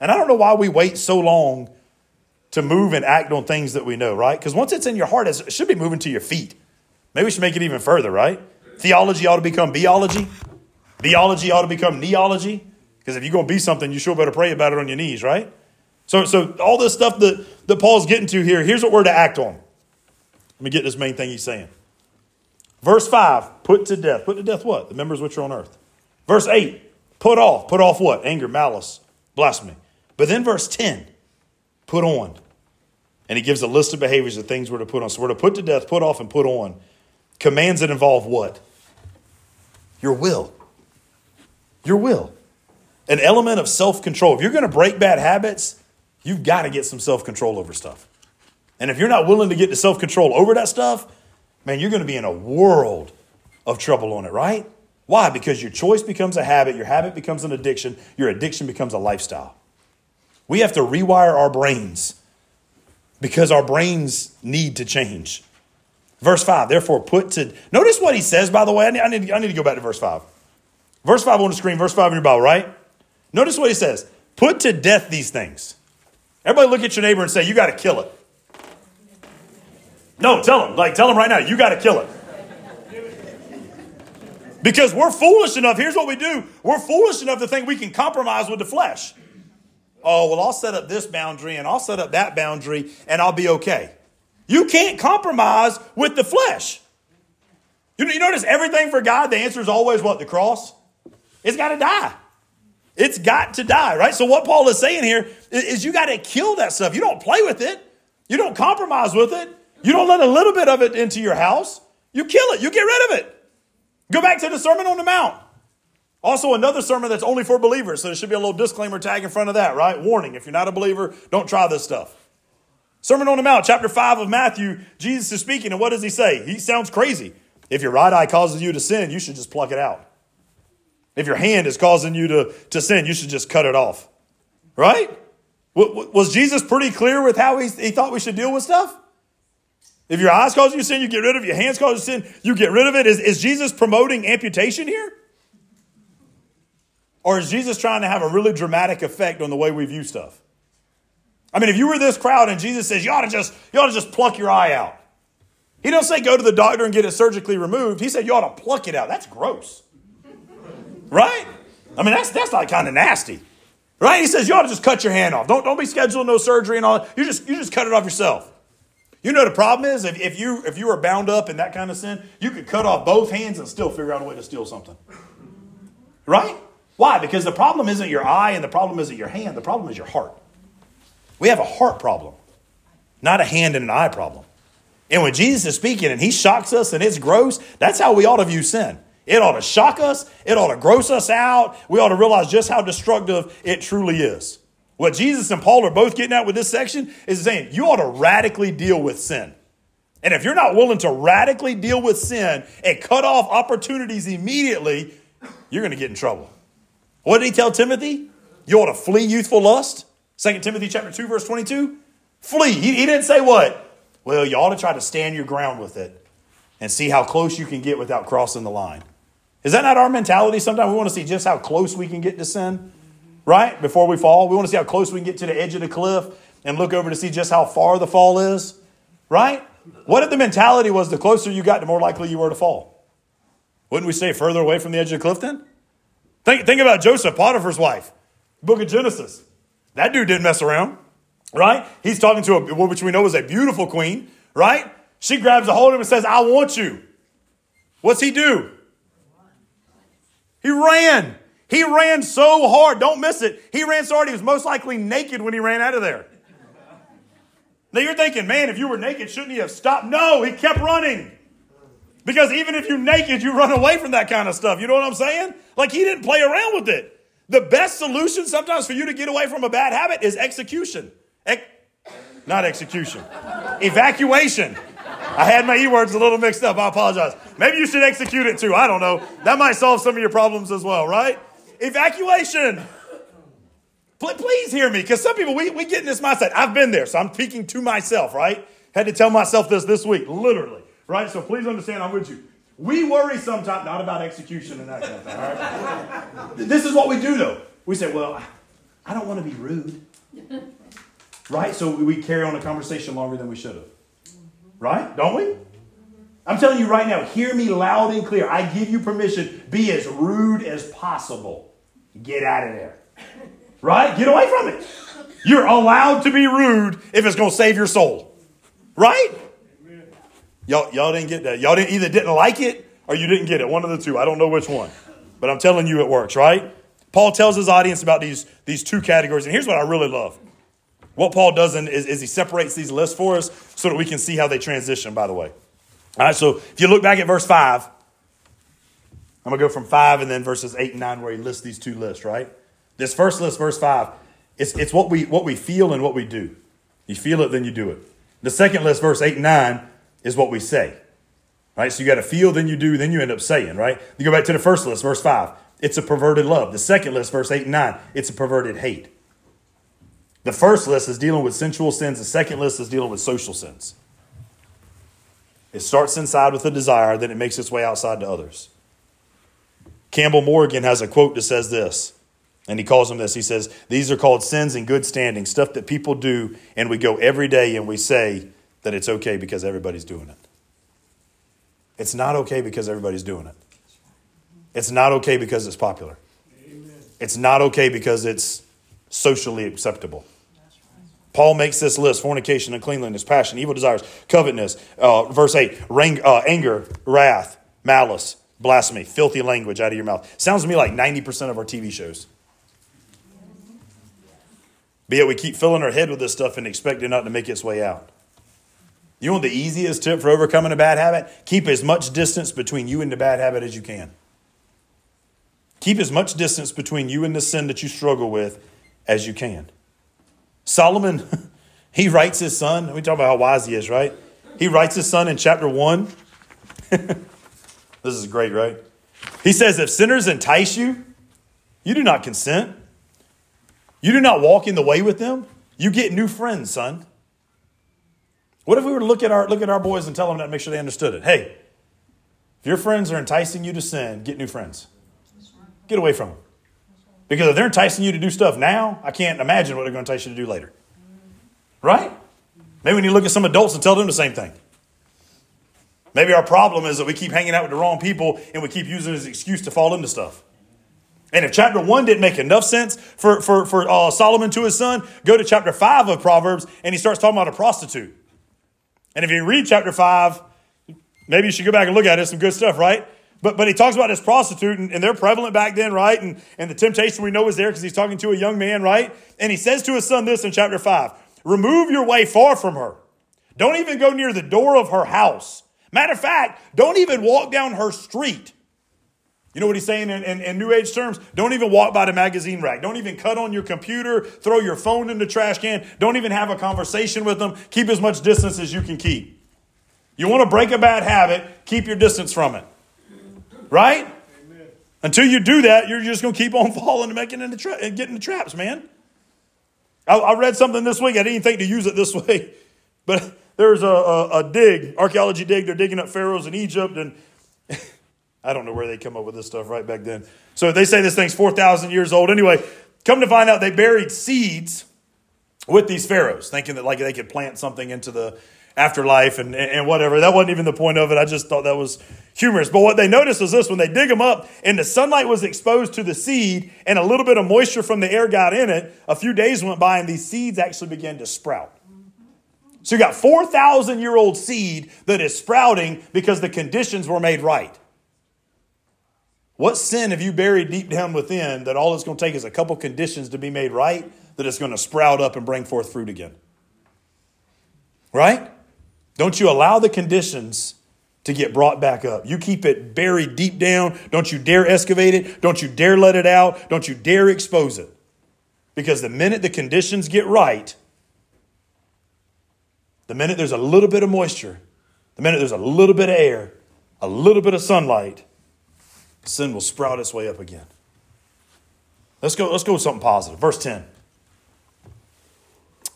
And I don't know why we wait so long to move and act on things that we know, right? Because once it's in your heart, it should be moving to your feet. Maybe we should make it even further, right? Theology ought to become biology. Theology ought to become neology. Because if you're going to be something, you sure better pray about it on your knees, right? So, so all this stuff that, that Paul's getting to here, here's what we're to act on. Let me get this main thing he's saying. Verse 5, put to death. Put to death what? The members which are on earth. Verse 8, put off. Put off what? Anger, malice, blasphemy. But then verse 10, put on. And he gives a list of behaviors of things we're to put on. So we're to put to death, put off, and put on. Commands that involve what? Your will. Your will. An element of self control. If you're going to break bad habits, You've got to get some self control over stuff. And if you're not willing to get the self control over that stuff, man, you're going to be in a world of trouble on it, right? Why? Because your choice becomes a habit, your habit becomes an addiction, your addiction becomes a lifestyle. We have to rewire our brains because our brains need to change. Verse 5, therefore, put to. Notice what he says, by the way. I need, I need, I need to go back to verse 5. Verse 5 on the screen, verse 5 in your Bible, right? Notice what he says put to death these things. Everybody look at your neighbor and say, You got to kill it. No, tell them. Like, tell them right now, you got to kill it. Because we're foolish enough. Here's what we do we're foolish enough to think we can compromise with the flesh. Oh, well, I'll set up this boundary and I'll set up that boundary and I'll be okay. You can't compromise with the flesh. You, you notice everything for God, the answer is always what? The cross? It's got to die. It's got to die, right? So, what Paul is saying here is, is you got to kill that stuff. You don't play with it, you don't compromise with it, you don't let a little bit of it into your house. You kill it, you get rid of it. Go back to the Sermon on the Mount. Also, another sermon that's only for believers, so there should be a little disclaimer tag in front of that, right? Warning if you're not a believer, don't try this stuff. Sermon on the Mount, chapter 5 of Matthew, Jesus is speaking, and what does he say? He sounds crazy. If your right eye causes you to sin, you should just pluck it out. If your hand is causing you to, to sin, you should just cut it off. Right? Was Jesus pretty clear with how he, he thought we should deal with stuff? If your eyes cause you sin, you get rid of it. Your hands cause you sin, you get rid of it. Is, is Jesus promoting amputation here? Or is Jesus trying to have a really dramatic effect on the way we view stuff? I mean, if you were this crowd and Jesus says, you ought to just, you ought to just pluck your eye out. He don't say go to the doctor and get it surgically removed. He said you ought to pluck it out. That's gross. Right? I mean, that's that's like kind of nasty. Right? He says you ought to just cut your hand off. Don't, don't be scheduling no surgery and all. You just you just cut it off yourself. You know the problem is if, if you if you are bound up in that kind of sin, you could cut off both hands and still figure out a way to steal something. Right? Why? Because the problem isn't your eye and the problem isn't your hand. The problem is your heart. We have a heart problem, not a hand and an eye problem. And when Jesus is speaking and he shocks us and it's gross, that's how we ought to view sin. It ought to shock us. It ought to gross us out. We ought to realize just how destructive it truly is. What Jesus and Paul are both getting at with this section is saying you ought to radically deal with sin. And if you're not willing to radically deal with sin and cut off opportunities immediately, you're going to get in trouble. What did he tell Timothy? You ought to flee youthful lust. 2 Timothy chapter 2, verse 22. Flee. He, he didn't say what? Well, you ought to try to stand your ground with it and see how close you can get without crossing the line. Is that not our mentality? Sometimes we want to see just how close we can get to sin, right? Before we fall. We want to see how close we can get to the edge of the cliff and look over to see just how far the fall is, right? What if the mentality was the closer you got, the more likely you were to fall? Wouldn't we stay further away from the edge of the cliff then? Think, think about Joseph, Potiphar's wife, book of Genesis. That dude didn't mess around, right? He's talking to a, which we know is a beautiful queen, right? She grabs a hold of him and says, I want you. What's he do? He ran. He ran so hard. Don't miss it. He ran so hard he was most likely naked when he ran out of there. Now you're thinking, man, if you were naked, shouldn't he have stopped? No, he kept running. Because even if you're naked, you run away from that kind of stuff. You know what I'm saying? Like he didn't play around with it. The best solution sometimes for you to get away from a bad habit is execution. not execution, evacuation. I had my E words a little mixed up. I apologize. Maybe you should execute it too. I don't know. That might solve some of your problems as well, right? Evacuation. Please hear me, because some people, we, we get in this mindset. I've been there, so I'm speaking to myself, right? Had to tell myself this this week, literally, right? So please understand, I'm with you. We worry sometimes, not about execution and that kind of thing, all right? this is what we do, though. We say, well, I don't want to be rude, right? So we carry on a conversation longer than we should have. Right? Don't we? I'm telling you right now, hear me loud and clear. I give you permission. Be as rude as possible. Get out of there. Right? Get away from it. You're allowed to be rude if it's going to save your soul. Right? Y'all, y'all didn't get that. Y'all didn't, either didn't like it or you didn't get it. One of the two. I don't know which one. But I'm telling you it works, right? Paul tells his audience about these, these two categories. And here's what I really love. What Paul does is, is he separates these lists for us so that we can see how they transition, by the way. All right, so if you look back at verse 5, I'm going to go from 5 and then verses 8 and 9 where he lists these two lists, right? This first list, verse 5, It's, it's what, we, what we feel and what we do. You feel it, then you do it. The second list, verse 8 and 9, is what we say. Right? So you got to feel, then you do, then you end up saying, right? You go back to the first list, verse 5. It's a perverted love. The second list, verse 8 and 9, it's a perverted hate. The first list is dealing with sensual sins, the second list is dealing with social sins. It starts inside with a desire, then it makes its way outside to others. Campbell Morgan has a quote that says this, and he calls them this. He says, These are called sins in good standing, stuff that people do, and we go every day and we say that it's okay because everybody's doing it. It's not okay because everybody's doing it. It's not okay because it's popular. Amen. It's not okay because it's socially acceptable. Paul makes this list fornication, uncleanliness, passion, evil desires, covetousness. Uh, verse 8 rang, uh, anger, wrath, malice, blasphemy, filthy language out of your mouth. Sounds to me like 90% of our TV shows. But yet we keep filling our head with this stuff and expect it not to make its way out. You want the easiest tip for overcoming a bad habit? Keep as much distance between you and the bad habit as you can. Keep as much distance between you and the sin that you struggle with as you can. Solomon, he writes his son, we talk about how wise he is, right? He writes his son in chapter 1. this is great, right? He says, If sinners entice you, you do not consent. You do not walk in the way with them. You get new friends, son. What if we were to look at our look at our boys and tell them that, make sure they understood it? Hey, if your friends are enticing you to sin, get new friends. Get away from them. Because if they're enticing you to do stuff now, I can't imagine what they're going to entice you to do later. Right? Maybe we need to look at some adults and tell them the same thing. Maybe our problem is that we keep hanging out with the wrong people and we keep using it as an excuse to fall into stuff. And if chapter 1 didn't make enough sense for, for, for uh, Solomon to his son, go to chapter 5 of Proverbs and he starts talking about a prostitute. And if you read chapter 5, maybe you should go back and look at it. Some good stuff, right? But, but he talks about this prostitute, and, and they're prevalent back then, right? And, and the temptation we know is there because he's talking to a young man, right? And he says to his son this in chapter 5 Remove your way far from her. Don't even go near the door of her house. Matter of fact, don't even walk down her street. You know what he's saying in, in, in, New Age terms? Don't even walk by the magazine rack. Don't even cut on your computer. Throw your phone in the trash can. Don't even have a conversation with them. Keep as much distance as you can keep. You want to break a bad habit, keep your distance from it. Right? Amen. Until you do that, you're just going to keep on falling and making into tra- and getting the traps, man. I, I, read something this week. I didn't think to use it this way, but there's a, a, a dig, archaeology dig. They're digging up pharaohs in Egypt, and I don't know where they come up with this stuff right back then. So they say this thing's 4,000 years old. Anyway, come to find out they buried seeds with these pharaohs, thinking that like they could plant something into the afterlife and, and whatever. That wasn't even the point of it. I just thought that was humorous. But what they noticed was this when they dig them up and the sunlight was exposed to the seed and a little bit of moisture from the air got in it, a few days went by and these seeds actually began to sprout. So you got 4,000 year old seed that is sprouting because the conditions were made right. What sin have you buried deep down within that all it's going to take is a couple conditions to be made right that it's going to sprout up and bring forth fruit again? Right? Don't you allow the conditions to get brought back up. You keep it buried deep down. Don't you dare excavate it. Don't you dare let it out. Don't you dare expose it. Because the minute the conditions get right, the minute there's a little bit of moisture, the minute there's a little bit of air, a little bit of sunlight, sin will sprout its way up again. Let's go, let's go with something positive. Verse 10.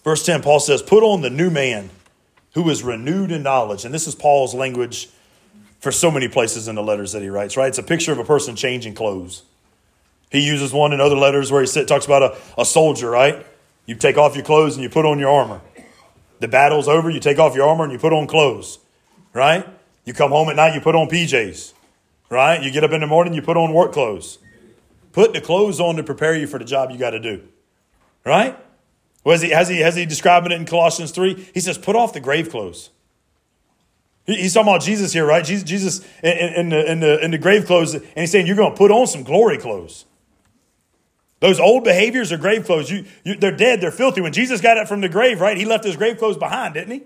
Verse 10, Paul says, Put on the new man who is renewed in knowledge. And this is Paul's language for so many places in the letters that he writes, right? It's a picture of a person changing clothes. He uses one in other letters where he talks about a, a soldier, right? You take off your clothes and you put on your armor. The battle's over, you take off your armor and you put on clothes, right? You come home at night, you put on PJs, right? You get up in the morning, you put on work clothes. Put the clothes on to prepare you for the job you got to do, right? Was he, has, he, has he describing it in Colossians 3? He says, put off the grave clothes. he's talking about Jesus here, right? Jesus, Jesus in, in, the, in, the, in the grave clothes, and he's saying, you're going to put on some glory clothes. Those old behaviors are grave clothes. You, you, they're dead, they're filthy. When Jesus got up from the grave, right, he left his grave clothes behind, didn't he?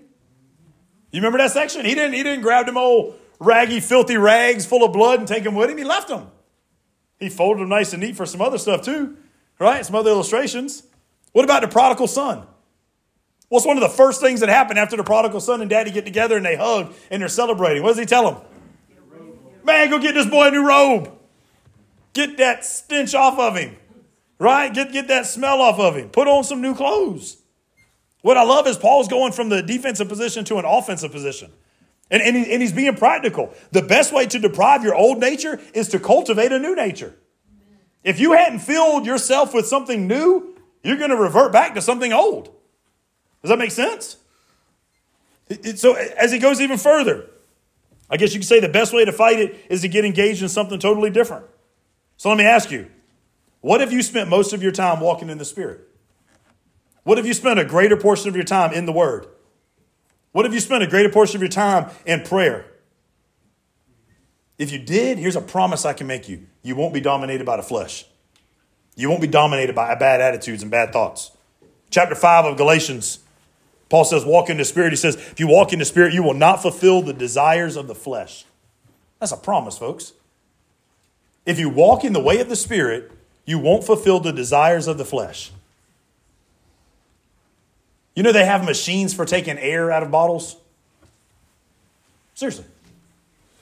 You remember that section? He didn't, he didn't grab them old raggy, filthy rags full of blood and take them with him. He left them. He folded them nice and neat for some other stuff too, right? Some other illustrations. What about the prodigal son? What's one of the first things that happened after the prodigal son and daddy get together and they hug and they're celebrating? What does he tell them? Man, go get this boy a new robe. Get that stench off of him. Right? Get, get that smell off of him. Put on some new clothes. What I love is Paul's going from the defensive position to an offensive position. And, and, he, and he's being practical. The best way to deprive your old nature is to cultivate a new nature. If you hadn't filled yourself with something new, you're going to revert back to something old. Does that make sense? So, as he goes even further, I guess you could say the best way to fight it is to get engaged in something totally different. So, let me ask you what if you spent most of your time walking in the Spirit? What if you spent a greater portion of your time in the Word? What if you spent a greater portion of your time in prayer? If you did, here's a promise I can make you you won't be dominated by the flesh. You won't be dominated by bad attitudes and bad thoughts. Chapter 5 of Galatians, Paul says, Walk in the Spirit. He says, If you walk in the Spirit, you will not fulfill the desires of the flesh. That's a promise, folks. If you walk in the way of the Spirit, you won't fulfill the desires of the flesh. You know, they have machines for taking air out of bottles? Seriously.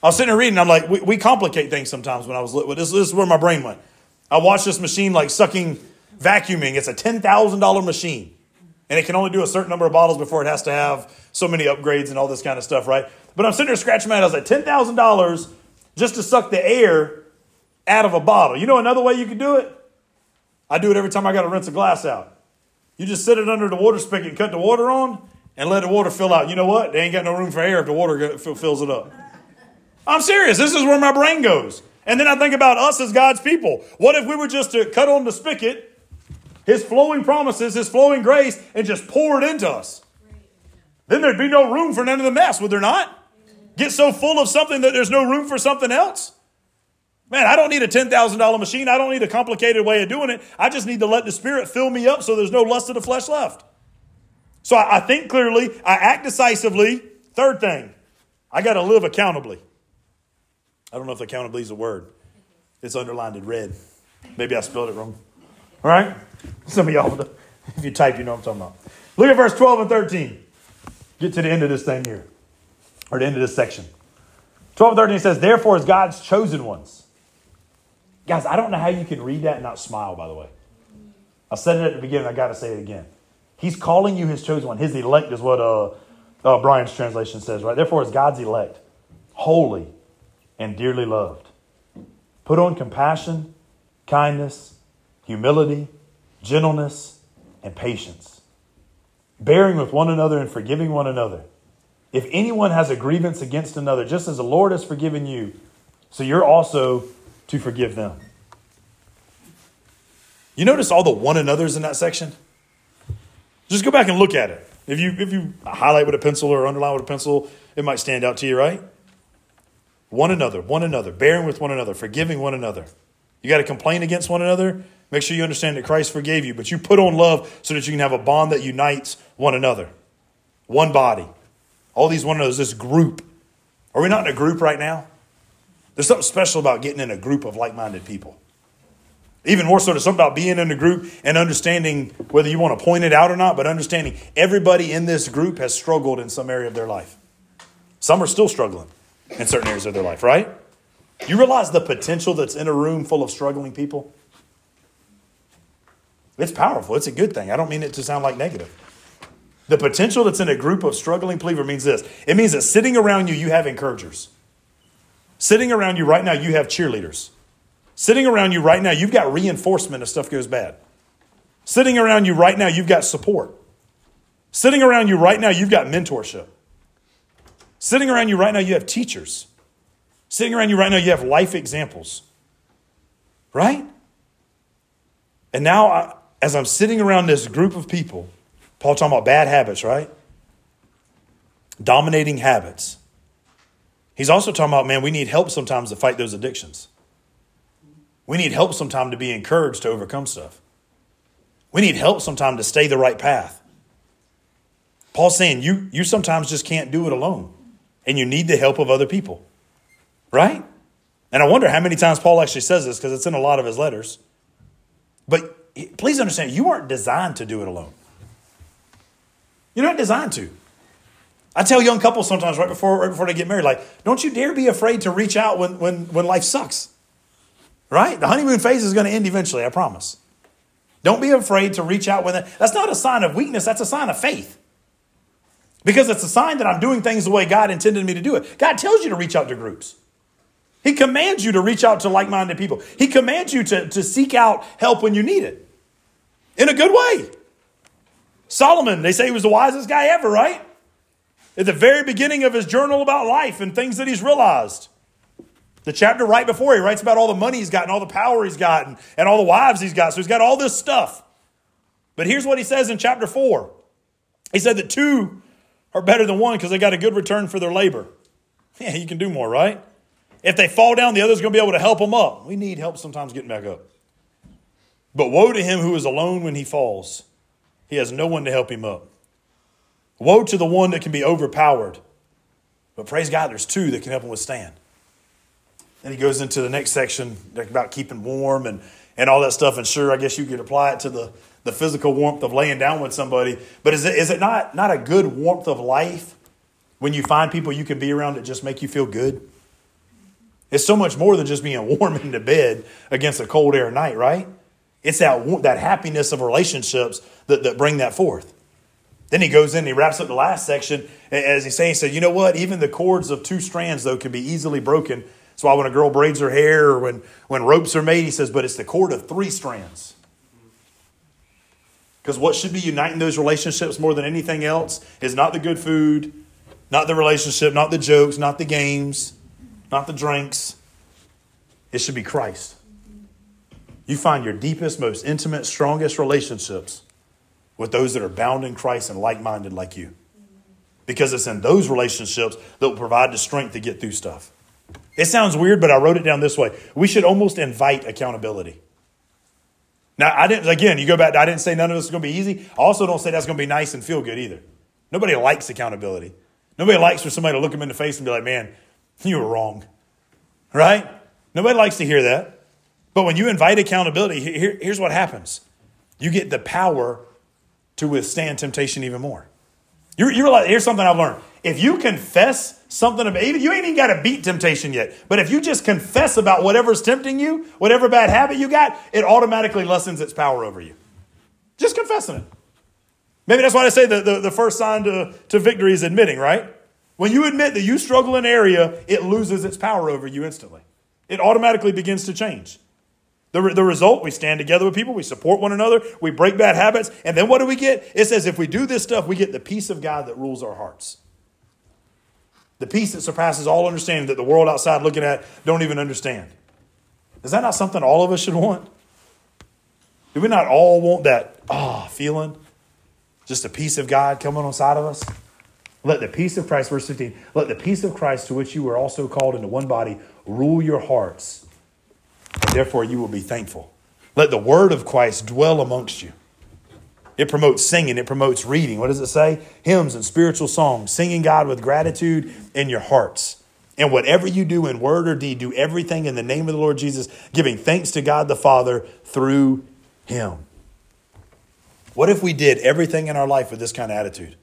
I was sitting there reading, I'm like, we, we complicate things sometimes when I was little. This, this is where my brain went. I watched this machine like sucking, vacuuming. It's a $10,000 machine. And it can only do a certain number of bottles before it has to have so many upgrades and all this kind of stuff, right? But I'm sitting there scratching my head. I was like, $10,000 just to suck the air out of a bottle. You know another way you could do it? I do it every time I got to rinse a glass out. You just set it under the water spigot and cut the water on and let the water fill out. You know what? They ain't got no room for air if the water fills it up. I'm serious. This is where my brain goes. And then I think about us as God's people. What if we were just to cut on the spigot, His flowing promises, His flowing grace, and just pour it into us? Then there'd be no room for none of the mess, would there not? Get so full of something that there's no room for something else? Man, I don't need a $10,000 machine. I don't need a complicated way of doing it. I just need to let the Spirit fill me up so there's no lust of the flesh left. So I, I think clearly, I act decisively. Third thing, I got to live accountably. I don't know if accountably is a word. It's underlined in red. Maybe I spelled it wrong. All right? Some of y'all, if you type, you know what I'm talking about. Look at verse 12 and 13. Get to the end of this thing here, or the end of this section. 12 and 13 says, Therefore, as God's chosen ones, Guys, I don't know how you can read that and not smile, by the way. I said it at the beginning, I got to say it again. He's calling you his chosen one. His elect is what uh, uh, Brian's translation says, right? Therefore, is God's elect, holy and dearly loved. Put on compassion, kindness, humility, gentleness, and patience, bearing with one another and forgiving one another. If anyone has a grievance against another, just as the Lord has forgiven you, so you're also to forgive them. You notice all the one another's in that section? Just go back and look at it. If you if you highlight with a pencil or underline with a pencil, it might stand out to you, right? One another, one another, bearing with one another, forgiving one another. You got to complain against one another. Make sure you understand that Christ forgave you, but you put on love so that you can have a bond that unites one another. One body. All these one another's, this group. Are we not in a group right now? There's something special about getting in a group of like minded people. Even more so, there's something about being in a group and understanding whether you want to point it out or not, but understanding everybody in this group has struggled in some area of their life. Some are still struggling in certain areas of their life, right? You realize the potential that's in a room full of struggling people? It's powerful. It's a good thing. I don't mean it to sound like negative. The potential that's in a group of struggling believer means this it means that sitting around you, you have encouragers. Sitting around you right now, you have cheerleaders. Sitting around you right now, you've got reinforcement if stuff goes bad. Sitting around you right now, you've got support. Sitting around you right now, you've got mentorship. Sitting around you right now, you have teachers. Sitting around you right now, you have life examples. Right? And now, I, as I'm sitting around this group of people, Paul talking about bad habits, right? Dominating habits. He's also talking about, man, we need help sometimes to fight those addictions. We need help sometimes to be encouraged to overcome stuff. We need help sometimes to stay the right path. Paul's saying you, you sometimes just can't do it alone, and you need the help of other people, right? And I wonder how many times Paul actually says this because it's in a lot of his letters. But please understand, you aren't designed to do it alone. You're not designed to. I tell young couples sometimes right before, right before they get married, like, don't you dare be afraid to reach out when, when, when life sucks. Right? The honeymoon phase is going to end eventually, I promise. Don't be afraid to reach out when that, that's not a sign of weakness, that's a sign of faith. Because it's a sign that I'm doing things the way God intended me to do it. God tells you to reach out to groups. He commands you to reach out to like minded people. He commands you to, to seek out help when you need it in a good way. Solomon, they say he was the wisest guy ever, right? At the very beginning of his journal about life and things that he's realized. The chapter right before he writes about all the money he's gotten, all the power he's gotten, and, all the wives he's got. So he's got all this stuff. But here's what he says in chapter 4. He said that two are better than one because they got a good return for their labor. Yeah, you can do more, right? If they fall down, the other's going to be able to help them up. We need help sometimes getting back up. But woe to him who is alone when he falls. He has no one to help him up. Woe to the one that can be overpowered. But praise God, there's two that can help him withstand. Then he goes into the next section about keeping warm and, and all that stuff. And sure, I guess you could apply it to the, the physical warmth of laying down with somebody. But is it, is it not, not a good warmth of life when you find people you can be around that just make you feel good? It's so much more than just being warm in the bed against a cold air night, right? It's that, that happiness of relationships that, that bring that forth. Then he goes in and he wraps up the last section as he's saying, he said, you know what? Even the cords of two strands, though, can be easily broken. That's why when a girl braids her hair or when, when ropes are made, he says, but it's the cord of three strands. Because what should be uniting those relationships more than anything else is not the good food, not the relationship, not the jokes, not the games, not the drinks. It should be Christ. You find your deepest, most intimate, strongest relationships with those that are bound in Christ and like minded like you. Because it's in those relationships that will provide the strength to get through stuff. It sounds weird, but I wrote it down this way. We should almost invite accountability. Now, I didn't, again, you go back, I didn't say none of this is going to be easy. I also don't say that's going to be nice and feel good either. Nobody likes accountability. Nobody likes for somebody to look them in the face and be like, man, you were wrong. Right? Nobody likes to hear that. But when you invite accountability, here, here's what happens you get the power to withstand temptation even more. You, you realize, here's something I've learned. If you confess something about, you ain't even got to beat temptation yet, but if you just confess about whatever's tempting you, whatever bad habit you got, it automatically lessens its power over you. Just confessing it. Maybe that's why I say the, the, the first sign to, to victory is admitting, right? When you admit that you struggle in an area, it loses its power over you instantly. It automatically begins to change. The, the result, we stand together with people, we support one another, we break bad habits, and then what do we get? It says if we do this stuff, we get the peace of God that rules our hearts. The peace that surpasses all understanding that the world outside looking at don't even understand. Is that not something all of us should want? Do we not all want that ah oh, feeling? Just the peace of God coming on side of us? Let the peace of Christ, verse 15, let the peace of Christ to which you were also called into one body rule your hearts therefore you will be thankful. Let the word of Christ dwell amongst you. It promotes singing, it promotes reading. What does it say? Hymns and spiritual songs, singing God with gratitude in your hearts. And whatever you do in word or deed, do everything in the name of the Lord Jesus, giving thanks to God the Father through him. What if we did everything in our life with this kind of attitude?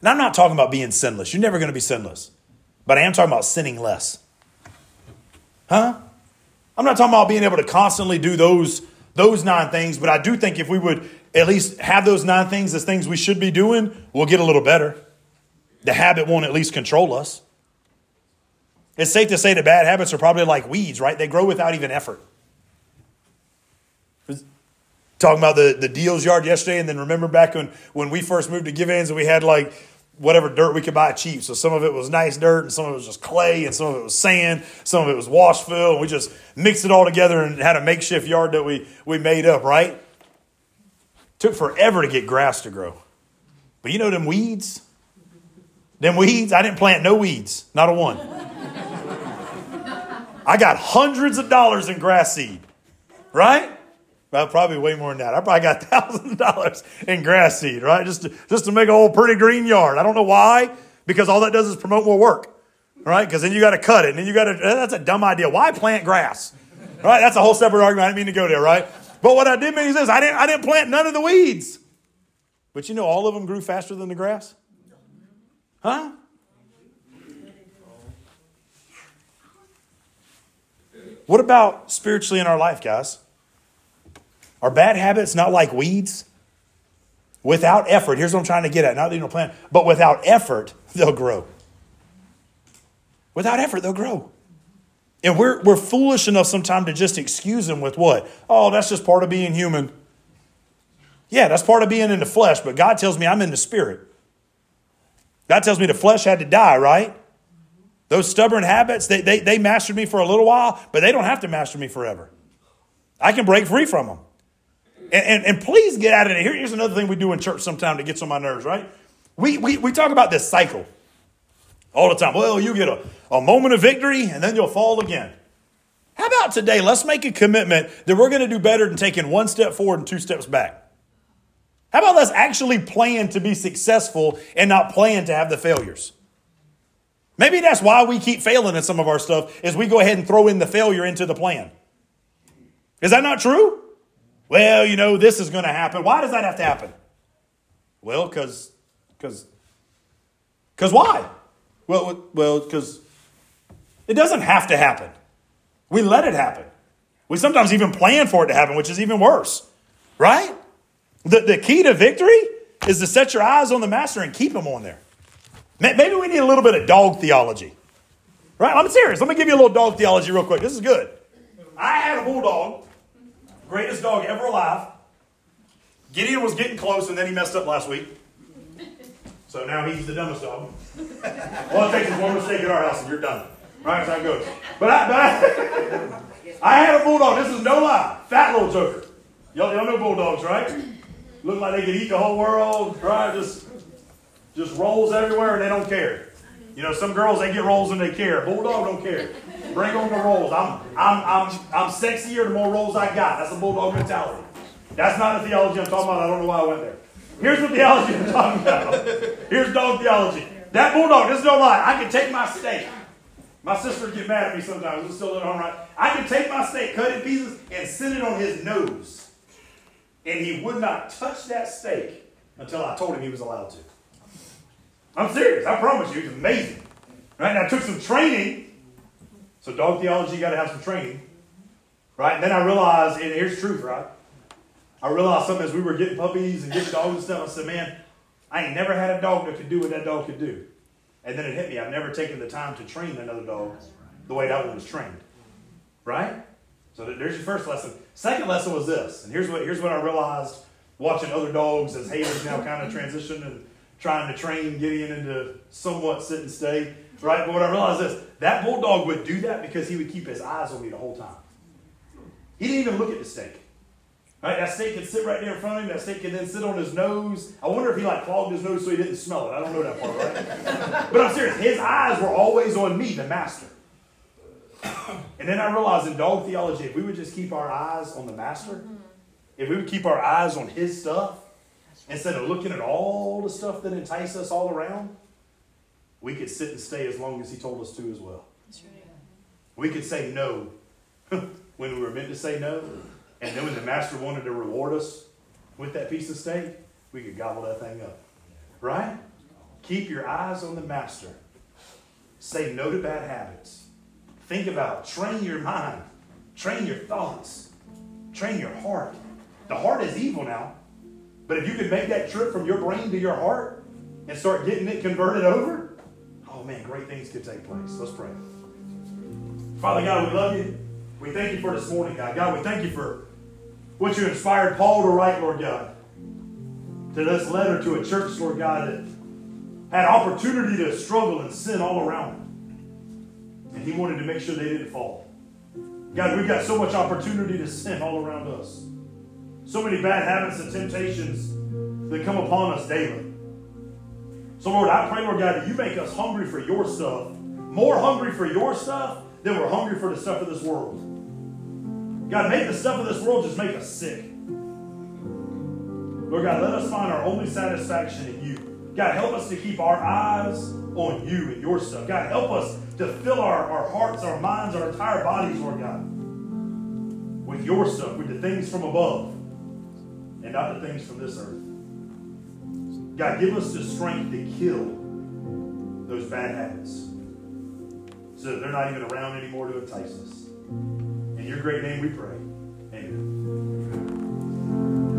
And I'm not talking about being sinless. You're never going to be sinless. But I am talking about sinning less. Huh? I'm not talking about being able to constantly do those, those nine things, but I do think if we would at least have those nine things as things we should be doing, we'll get a little better. The habit won't at least control us. It's safe to say that bad habits are probably like weeds, right? They grow without even effort. Talking about the, the deals yard yesterday, and then remember back when, when we first moved to Givens and we had like whatever dirt we could buy cheap. So some of it was nice dirt, and some of it was just clay, and some of it was sand, some of it was wash fill. And we just mixed it all together and had a makeshift yard that we, we made up, right? Took forever to get grass to grow. But you know them weeds? Them weeds, I didn't plant no weeds, not a one. I got hundreds of dollars in grass seed, right? Well, probably way more than that. I probably got thousands of dollars in grass seed, right? Just to, just to make a whole pretty green yard. I don't know why, because all that does is promote more work, right? Because then you got to cut it, and then you got to. Eh, that's a dumb idea. Why plant grass, right? That's a whole separate argument. I didn't mean to go there, right? But what I did mean is this I didn't, I didn't plant none of the weeds. But you know, all of them grew faster than the grass? Huh? What about spiritually in our life, guys? Are bad habits not like weeds? Without effort, here's what I'm trying to get at. Not that you don't plant, but without effort, they'll grow. Without effort, they'll grow. And we're, we're foolish enough sometimes to just excuse them with what? Oh, that's just part of being human. Yeah, that's part of being in the flesh, but God tells me I'm in the spirit. God tells me the flesh had to die, right? Those stubborn habits, they, they, they mastered me for a little while, but they don't have to master me forever. I can break free from them. And, and, and please get out of it. Here, here's another thing we do in church sometimes that gets on my nerves, right? We, we, we talk about this cycle all the time. Well, you get a, a moment of victory and then you'll fall again. How about today? Let's make a commitment that we're going to do better than taking one step forward and two steps back. How about let's actually plan to be successful and not plan to have the failures? Maybe that's why we keep failing in some of our stuff is we go ahead and throw in the failure into the plan. Is that not true? Well, you know, this is going to happen. Why does that have to happen? Well, because, because, because why? Well, well, because it doesn't have to happen. We let it happen. We sometimes even plan for it to happen, which is even worse, right? The, the key to victory is to set your eyes on the master and keep them on there. Maybe we need a little bit of dog theology. Right? I'm serious. Let me give you a little dog theology real quick. This is good. I had a bulldog, greatest dog ever alive. Gideon was getting close, and then he messed up last week. So now he's the dumbest dog. All it takes is one mistake at our house, and you're done. Right? That's how it goes. But I, but I, I had a bulldog. This is no lie. Fat little joker. Y'all, y'all know bulldogs, right? Look like they could eat the whole world, right? Just just rolls everywhere and they don't care. You know, some girls they get rolls and they care. Bulldog don't care. Bring on the rolls. I'm I'm I'm I'm sexier the more rolls I got. That's a bulldog mentality. That's not the theology I'm talking about. I don't know why I went there. Here's the theology I'm talking about. Here's dog theology. That bulldog, this is no lie. I can take my steak. My sister get mad at me sometimes. We're still at home, right? I can take my steak, cut it in pieces, and sit it on his nose. And he would not touch that steak until I told him he was allowed to. I'm serious. I promise you, it's amazing. Right? Now, I took some training. So, dog theology, you got to have some training. Right? And then I realized, and here's truth, right? I realized something as we were getting puppies and getting dogs and stuff. I said, man, I ain't never had a dog that could do what that dog could do. And then it hit me. I've never taken the time to train another dog the way that one was trained. Right? So there's your first lesson. Second lesson was this. And here's what, here's what I realized watching other dogs as Haley's now kind of transitioned and trying to train Gideon into somewhat sit and stay. Right? But what I realized is that bulldog would do that because he would keep his eyes on me the whole time. He didn't even look at the steak. Right? That steak could sit right there in front of him. That steak could then sit on his nose. I wonder if he like clogged his nose so he didn't smell it. I don't know that part, right? but I'm serious. His eyes were always on me, the master. And then I realized in dog theology, if we would just keep our eyes on the master, mm-hmm. if we would keep our eyes on his stuff, instead of looking at all the stuff that entice us all around, we could sit and stay as long as he told us to as well. We could say no when we were meant to say no. And then when the master wanted to reward us with that piece of steak, we could gobble that thing up. Right? Keep your eyes on the master. Say no to bad habits. Think about, train your mind, train your thoughts, train your heart. The heart is evil now. But if you could make that trip from your brain to your heart and start getting it converted over, man, great things could take place. Let's pray. Father God, we love you. We thank you for this morning, God. God, we thank you for what you inspired Paul to write, Lord God. To this letter to a church, Lord God, that had opportunity to struggle and sin all around them. And he wanted to make sure they didn't fall. God, we've got so much opportunity to sin all around us. So many bad habits and temptations that come upon us daily. So, Lord, I pray, Lord God, that you make us hungry for your stuff, more hungry for your stuff than we're hungry for the stuff of this world. God, make the stuff of this world just make us sick. Lord God, let us find our only satisfaction in you. God, help us to keep our eyes on you and your stuff. God, help us to fill our, our hearts, our minds, our entire bodies, Lord God, with your stuff, with the things from above, and not the things from this earth. God, give us the strength to kill those bad habits so that they're not even around anymore to entice us. In your great name we pray.